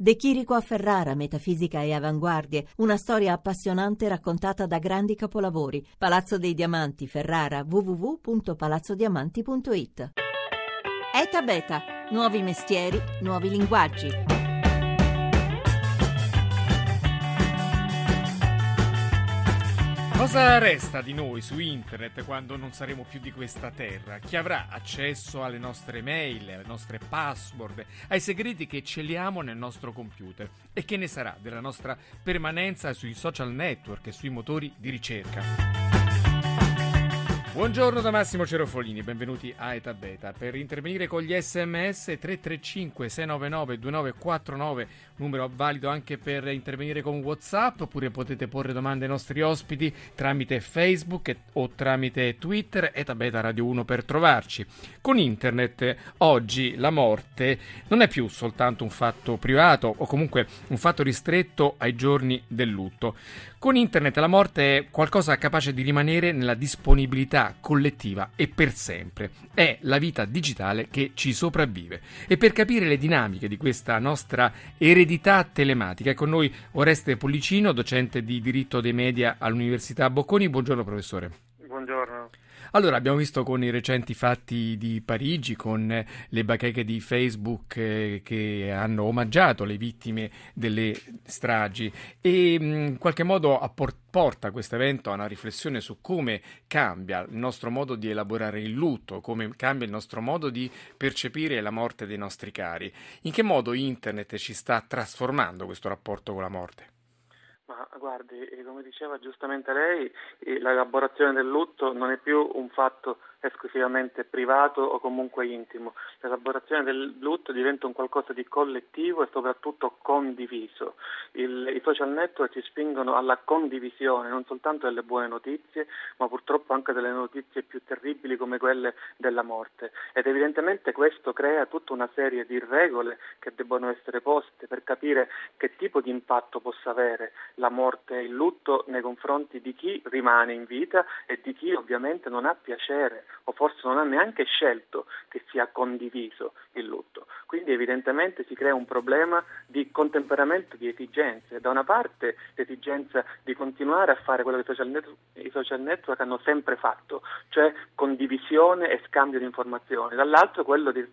De Chirico a Ferrara, metafisica e avanguardie, una storia appassionante raccontata da grandi capolavori. Palazzo dei Diamanti, Ferrara, www.palazzodiamanti.it. Eta Beta, nuovi mestieri, nuovi linguaggi. Cosa resta di noi su internet quando non saremo più di questa terra? Chi avrà accesso alle nostre mail, alle nostre password, ai segreti che celiamo nel nostro computer? E che ne sarà della nostra permanenza sui social network e sui motori di ricerca? Buongiorno da Massimo Cerofolini, benvenuti a Eta Beta. Per intervenire con gli sms 335 699 2949, numero valido anche per intervenire con Whatsapp, oppure potete porre domande ai nostri ospiti tramite Facebook o tramite Twitter, Eta Beta Radio 1 per trovarci. Con internet oggi la morte non è più soltanto un fatto privato o comunque un fatto ristretto ai giorni del lutto. Con internet la morte è qualcosa capace di rimanere nella disponibilità collettiva e per sempre. È la vita digitale che ci sopravvive. E per capire le dinamiche di questa nostra eredità telematica è con noi Oreste Pollicino, docente di diritto dei media all'Università Bocconi. Buongiorno professore. Buongiorno. Allora, abbiamo visto con i recenti fatti di Parigi, con le bacheche di Facebook eh, che hanno omaggiato le vittime delle stragi e in qualche modo porta questo evento a una riflessione su come cambia il nostro modo di elaborare il lutto, come cambia il nostro modo di percepire la morte dei nostri cari. In che modo internet ci sta trasformando questo rapporto con la morte? Ma guardi, eh, come diceva giustamente lei, eh, l'elaborazione del lutto non è più un fatto esclusivamente privato o comunque intimo. L'elaborazione del lutto diventa un qualcosa di collettivo e soprattutto condiviso. Il, I social network ci spingono alla condivisione non soltanto delle buone notizie, ma purtroppo anche delle notizie più terribili come quelle della morte. Ed evidentemente questo crea tutta una serie di regole che debbono essere poste per capire che tipo di impatto possa avere la morte e il lutto nei confronti di chi rimane in vita e di chi ovviamente non ha piacere o forse non ha neanche scelto che sia condiviso il lutto. Quindi evidentemente si crea un problema di contemperamento di esigenze. Da una parte l'esigenza di continuare a fare quello che i social, network, i social network hanno sempre fatto, cioè condivisione e scambio di informazioni, dall'altro quello di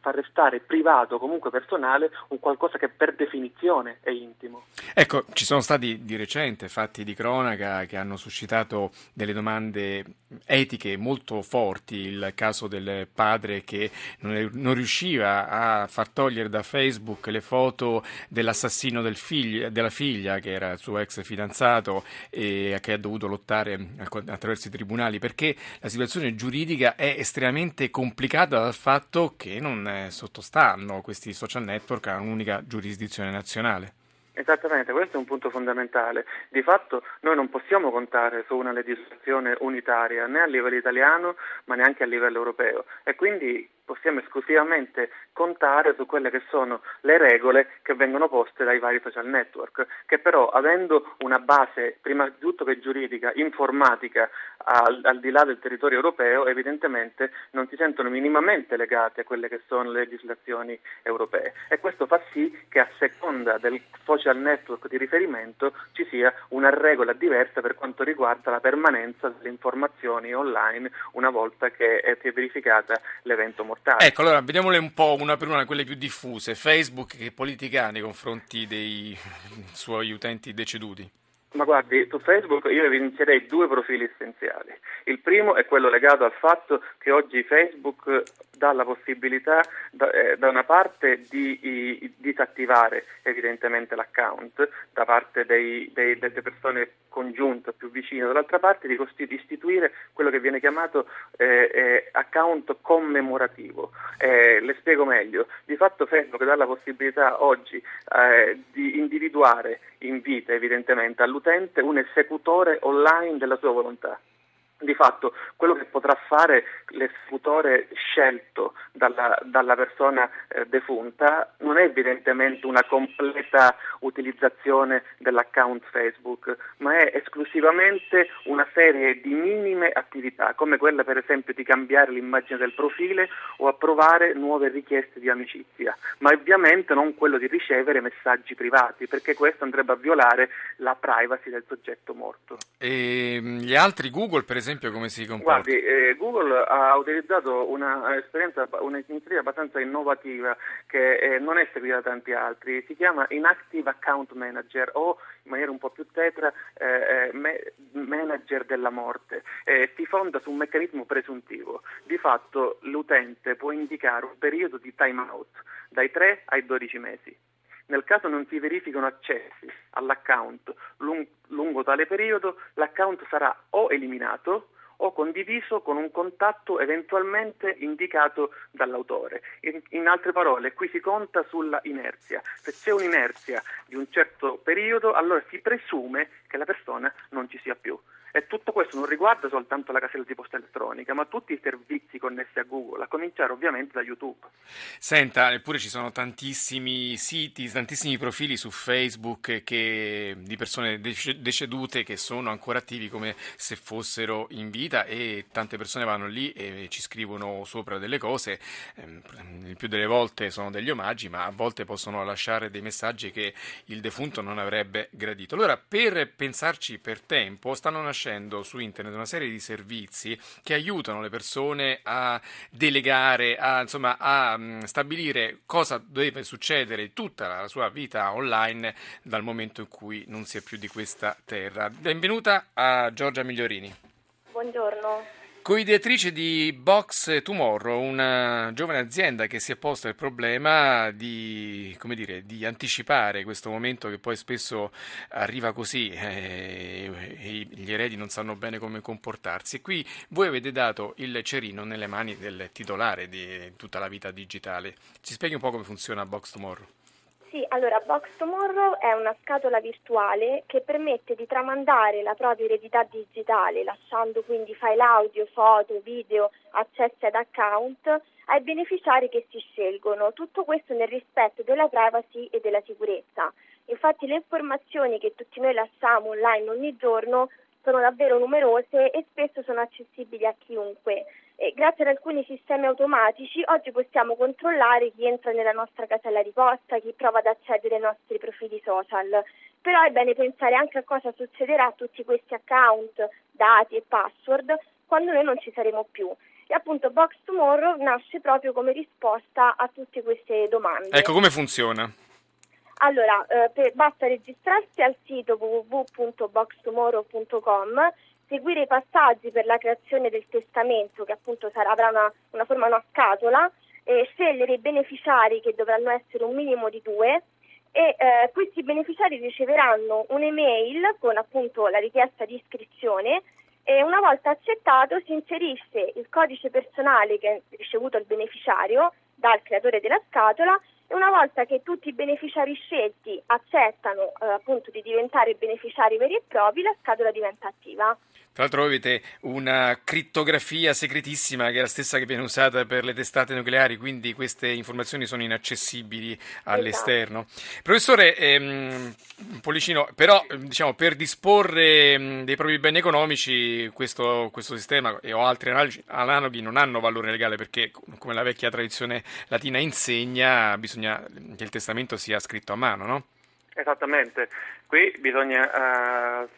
far restare privato comunque personale un qualcosa che per definizione è intimo. Ecco, ci sono stati di recente fatti di cronaca che hanno suscitato delle domande etiche molto forti, il caso del padre che non riusciva a far togliere da Facebook le foto dell'assassino del figlio, della figlia che era il suo ex fidanzato e che ha dovuto lottare attraverso i tribunali perché la situazione giuridica è estremamente complicata dal fatto che non sottostanno questi social network a un'unica giurisdizione nazionale. Esattamente, questo è un punto fondamentale. Di fatto noi non possiamo contare su una legislazione unitaria né a livello italiano ma neanche a livello europeo e quindi possiamo esclusivamente contare su quelle che sono le regole che vengono poste dai vari social network, che però avendo una base prima di tutto che giuridica, informatica, al, al, di là del territorio europeo, evidentemente non si sentono minimamente legate a quelle che sono le legislazioni europee e questo fa sì che a seconda del social network di riferimento ci sia una regola diversa per quanto riguarda la permanenza delle informazioni online una volta che è verificata l'evento mortale. Ecco, allora vediamole un po' una per una, quelle più diffuse. Facebook che politica ha nei confronti dei suoi utenti deceduti? Ma guardi, su Facebook io evidenzierei due profili essenziali. Il primo è quello legato al fatto che oggi Facebook dà la possibilità da, eh, da una parte di, di, disattivare evidentemente l'account da parte dei, dei, delle persone congiunte più vicine, dall'altra parte di istituire quello che viene chiamato eh, eh, account commemorativo. Eh, le spiego meglio. Di fatto Facebook dà la possibilità oggi eh, di individuare in vita evidentemente all'utente un esecutore online della sua volontà. Di fatto quello che potrà fare l'esecutore scelto dalla, dalla persona eh, defunta non è evidentemente una completa utilizzazione dell'account Facebook, ma è esclusivamente una serie di minime attività, come quella per esempio di cambiare l'immagine del profilo o approvare nuove richieste di amicizia, ma ovviamente non quello di ricevere messaggi privati, perché questo andrebbe a violare la privacy del soggetto morto. E mm, gli altri Google, per esempio, esempio come si comporta? Guardi, eh, Google ha utilizzato un'esperienza, un'iniziativa abbastanza innovativa che eh, non è seguita da tanti altri, si chiama Inactive Account Manager o in maniera un po' più tetra eh, eh Manager della morte. si fonda su un meccanismo presuntivo. Di fatto l'utente può indicare un periodo di time out dai 3 ai 12 mesi. Nel caso non si verificano accessi all'account lung- lungo tale periodo, l'account sarà o eliminato o condiviso con un contatto eventualmente indicato dall'autore. In, in, altre parole, qui si conta sulla inerzia. Se c'è un'inerzia di un certo periodo, allora si presume che la persona non ci sia più. E tutto questo non riguarda soltanto la casella di posta elettronica, ma tutti i servizi connessi a Google, a cominciare ovviamente da YouTube. Senta, eppure ci sono tantissimi siti, tantissimi profili su Facebook che, di persone decedute che sono ancora attivi come se fossero in vita e tante persone vanno lì e ci scrivono sopra delle cose, ehm, il più delle volte sono degli omaggi, ma a volte possono lasciare dei messaggi che il defunto non avrebbe gradito. Allora, per pensarci per tempo, stanno nascendo nascendo su internet una serie di servizi che aiutano le persone a delegare, a, insomma, a mm, stabilire cosa deve succedere tutta la sua vita online dal momento in cui non si è più di questa terra. Benvenuta a Giorgia Migliorini. Buongiorno. Coideatrice di Box Tomorrow, una giovane azienda che si è posta il problema di, dire, di anticipare questo momento che poi spesso arriva così eh, e gli eredi non sanno bene come comportarsi. Qui voi avete dato il cerino nelle mani del titolare di tutta la vita digitale. Ci spieghi un po' come funziona Box Tomorrow? Sì, allora Box Tomorrow è una scatola virtuale che permette di tramandare la propria eredità digitale, lasciando quindi file audio, foto, video, accessi ad account ai beneficiari che si scelgono. Tutto questo nel rispetto della privacy e della sicurezza. Infatti le informazioni che tutti noi lasciamo online ogni giorno sono davvero numerose e spesso sono accessibili a chiunque. E grazie ad alcuni sistemi automatici oggi possiamo controllare chi entra nella nostra casella di posta, chi prova ad accedere ai nostri profili social. Però è bene pensare anche a cosa succederà a tutti questi account, dati e password quando noi non ci saremo più. E appunto Box Tomorrow nasce proprio come risposta a tutte queste domande. Ecco come funziona. Allora, eh, per, basta registrarsi al sito www.boxtomorrow.com, seguire i passaggi per la creazione del testamento, che appunto sarà, avrà una, una forma, una scatola, e scegliere i beneficiari che dovranno essere un minimo di due e eh, questi beneficiari riceveranno un'email con appunto la richiesta di iscrizione e una volta accettato si inserisce il codice personale che ha ricevuto il beneficiario dal creatore della scatola e una volta che tutti i beneficiari scelti accettano eh, appunto di diventare beneficiari veri e propri, la scatola diventa attiva. Tra l'altro avete una crittografia segretissima che è la stessa che viene usata per le testate nucleari, quindi queste informazioni sono inaccessibili all'esterno. Esatto. Professore ehm, Pollicino, però diciamo, per disporre mh, dei propri beni economici questo, questo sistema e o altri analoghi non hanno valore legale perché, come la vecchia tradizione latina insegna, bisogna che il testamento sia scritto a mano, no? Esattamente, qui bisogna uh,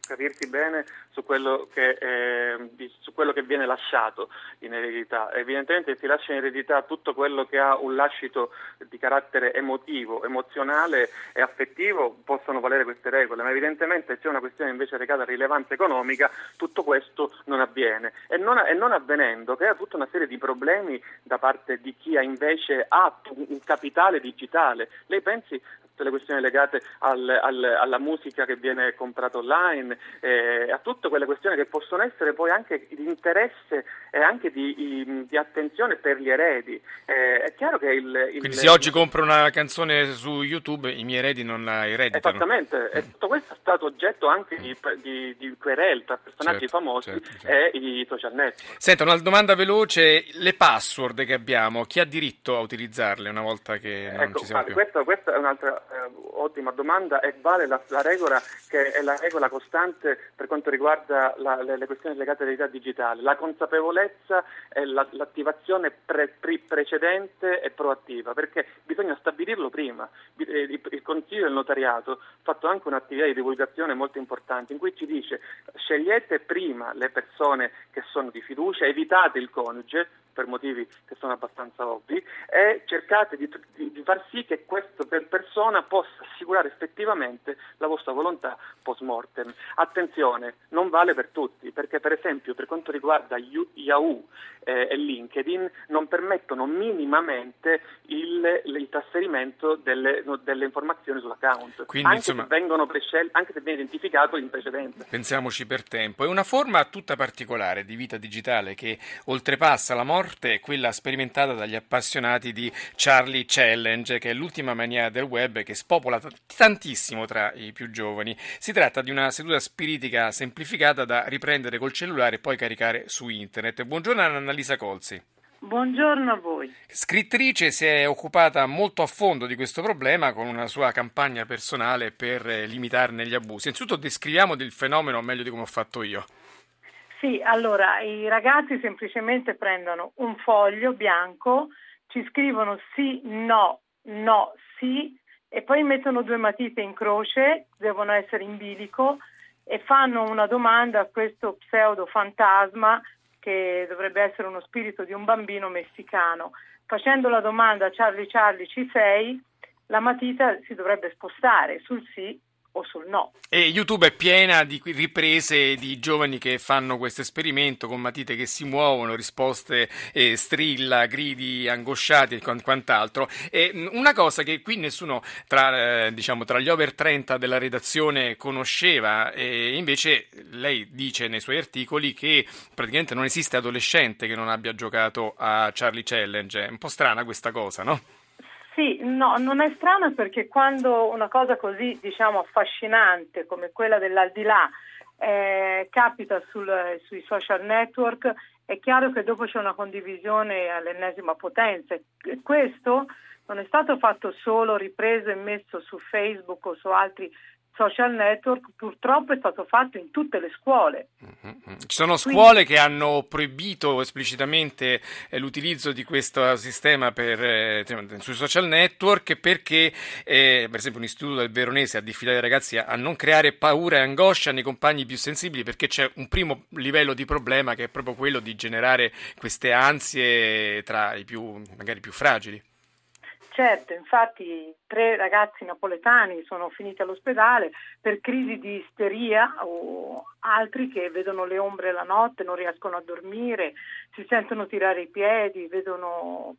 capirsi bene su quello, che, eh, su quello, che, viene lasciato in eredità. Evidentemente si lascia in eredità tutto quello che ha un lascito di carattere emotivo, emozionale e affettivo, possono valere queste regole, ma evidentemente c'è una questione invece legata a rilevanza economica, tutto questo non avviene. E non, e non avvenendo crea tutta una serie di problemi da parte di chi ha invece ha un capitale digitale. Lei pensi tutte le questioni legate al, al, alla musica che viene comprata online, eh, a tutte quelle questioni che possono essere poi anche di interesse e anche di, di attenzione per gli eredi. Eh, è chiaro che il, il, Quindi se oggi compro una canzone su YouTube i miei eredi non la ereditano. Esattamente, e tutto questo è stato oggetto anche di, di, di querel tra personaggi certo, famosi certo, certo. e i social network. Senta, una domanda veloce, le password che abbiamo, chi ha diritto a utilizzarle una volta che non ecco, ci siamo più? Questa, questa è un'altra eh, ottima domanda e vale la, la, regola che è la regola costante per quanto riguarda la, le, le, questioni legate all'identità digitale, la consapevolezza e la, l'attivazione pre, pre, precedente e proattiva, perché bisogna stabilirlo prima. Eh, il, il Consiglio del Notariato ha fatto anche un'attività di divulgazione molto importante in cui ci dice scegliete prima le persone che sono di fiducia, evitate il coniuge, per motivi che sono abbastanza ovvi, e cercate di, di, di far sì che questa persona possa assicurare effettivamente la vostra volontà post mortem. Attenzione, non vale per tutti, perché per esempio per quanto riguarda Yahoo eh, e LinkedIn non permettono minimamente il, il trasferimento delle, no, delle, informazioni sull'account, Quindi, anche, insomma, se prescel- anche se viene identificato in precedenza. Pensiamoci per tempo. È una forma tutta particolare di vita digitale che oltrepassa la morte morte è quella sperimentata dagli appassionati di Charlie Challenge, che è l'ultima mania del web che spopola tantissimo tra i più giovani. Si tratta di una seduta spiritica semplificata da riprendere col cellulare e poi caricare su internet. Buongiorno Annalisa Colzi. Buongiorno a voi. Scrittrice si è occupata molto a fondo di questo problema con una sua campagna personale per limitarne gli abusi. Innanzitutto descriviamo il fenomeno meglio di come ho fatto io. Sì, allora i ragazzi semplicemente prendono un foglio bianco, ci scrivono sì, no, no, sì e poi mettono due matite in croce, devono essere in bilico e fanno una domanda a questo pseudo fantasma che dovrebbe essere uno spirito di un bambino messicano. Facendo la domanda Charlie Charlie ci sei, la matita si dovrebbe spostare sul sì o sul no. E YouTube è piena di riprese di giovani che fanno questo esperimento con matite che si muovono, risposte eh, strilla, gridi angosciati e quant'altro. E una cosa che qui nessuno tra, eh, diciamo, tra gli over 30 della redazione conosceva, e invece lei dice nei suoi articoli che praticamente non esiste adolescente che non abbia giocato a Charlie Challenge. È un po' strana questa cosa, no? Sì, no, non è strano perché quando una cosa così, diciamo, affascinante come quella dell'aldilà eh, capita sul, sui social network, è chiaro che dopo c'è una condivisione all'ennesima potenza. Questo non è stato fatto solo ripreso e messo su Facebook o su altri social network purtroppo è stato fatto in tutte le scuole. Mm-hmm. Ci sono scuole Quindi, che hanno proibito esplicitamente eh, l'utilizzo di questo sistema per, eh, sui social network perché, eh, per esempio, un istituto del Veronese ha diffidato i ragazzi a, a, non creare paura e angoscia nei compagni più sensibili perché c'è un primo livello di problema che è proprio quello di generare queste ansie tra i più, magari più fragili. Certo, infatti tre ragazzi napoletani sono finiti all'ospedale per crisi di isteria o altri che vedono le ombre la notte, non riescono a dormire, si sentono tirare i piedi, vedono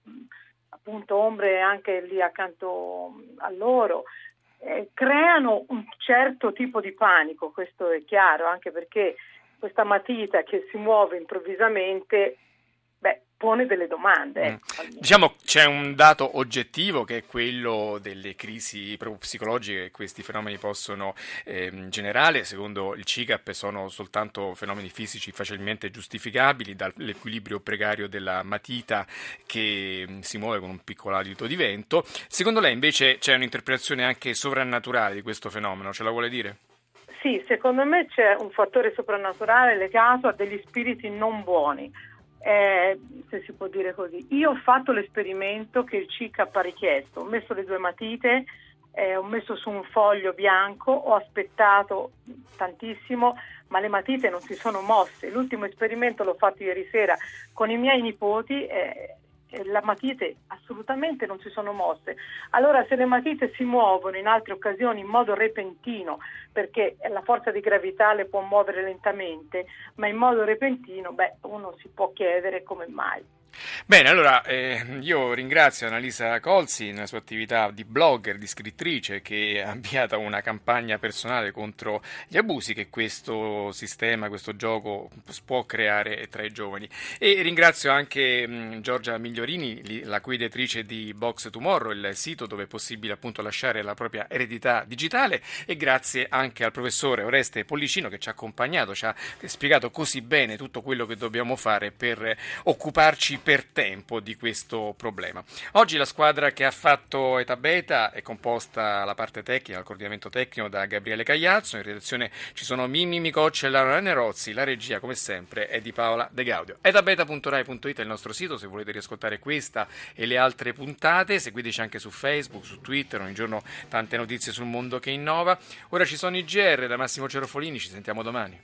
appunto ombre anche lì accanto a loro. Eh, creano un certo tipo di panico, questo è chiaro, anche perché questa matita che si muove improvvisamente pone delle domande. Mm. Ecco, diciamo c'è un dato oggettivo che è quello delle crisi proprio psicologiche che questi fenomeni possono eh, generare. Secondo il CICAP sono soltanto fenomeni fisici facilmente giustificabili dall'equilibrio precario della matita che mm, si muove con un piccolo alito di vento. Secondo lei invece c'è un'interpretazione anche sovrannaturale di questo fenomeno, ce la vuole dire? Sì, secondo me c'è un fattore soprannaturale legato a degli spiriti non buoni eh, se si può dire così. Io ho fatto l'esperimento che il CICAP ha richiesto, ho messo le due matite, eh, ho messo su un foglio bianco, ho aspettato tantissimo, ma le matite non si sono mosse. L'ultimo esperimento l'ho fatto ieri sera con i miei nipoti. Eh, le matite assolutamente non si sono mosse. Allora se le matite si muovono in altre occasioni in modo repentino, perché la forza di gravità le può muovere lentamente, ma in modo repentino, beh, uno si può chiedere come mai. Bene, allora eh, io ringrazio Annalisa Colzi nella sua attività di blogger, di scrittrice che ha avviato una campagna personale contro gli abusi che questo sistema, questo gioco può creare tra i giovani. E ringrazio anche mh, Giorgia Migliorini, la cui ideatrice di Box Tomorrow, il sito dove è possibile appunto lasciare la propria eredità digitale e grazie anche al professore Oreste Pollicino che ci ha accompagnato, ci ha spiegato così bene tutto quello che dobbiamo fare per occuparci per tempo di questo problema. Oggi la squadra che ha fatto Eta Beta è composta la parte tecnica, il coordinamento tecnico da Gabriele Cagliazzo, in redazione ci sono Mimmi Micocci e Laura Nerozzi, la regia come sempre è di Paola De Gaudio. etabeta.rai.it è il nostro sito se volete riascoltare questa e le altre puntate, seguiteci anche su Facebook, su Twitter, ogni giorno tante notizie sul mondo che innova. Ora ci sono i GR da Massimo Cerofolini, ci sentiamo domani.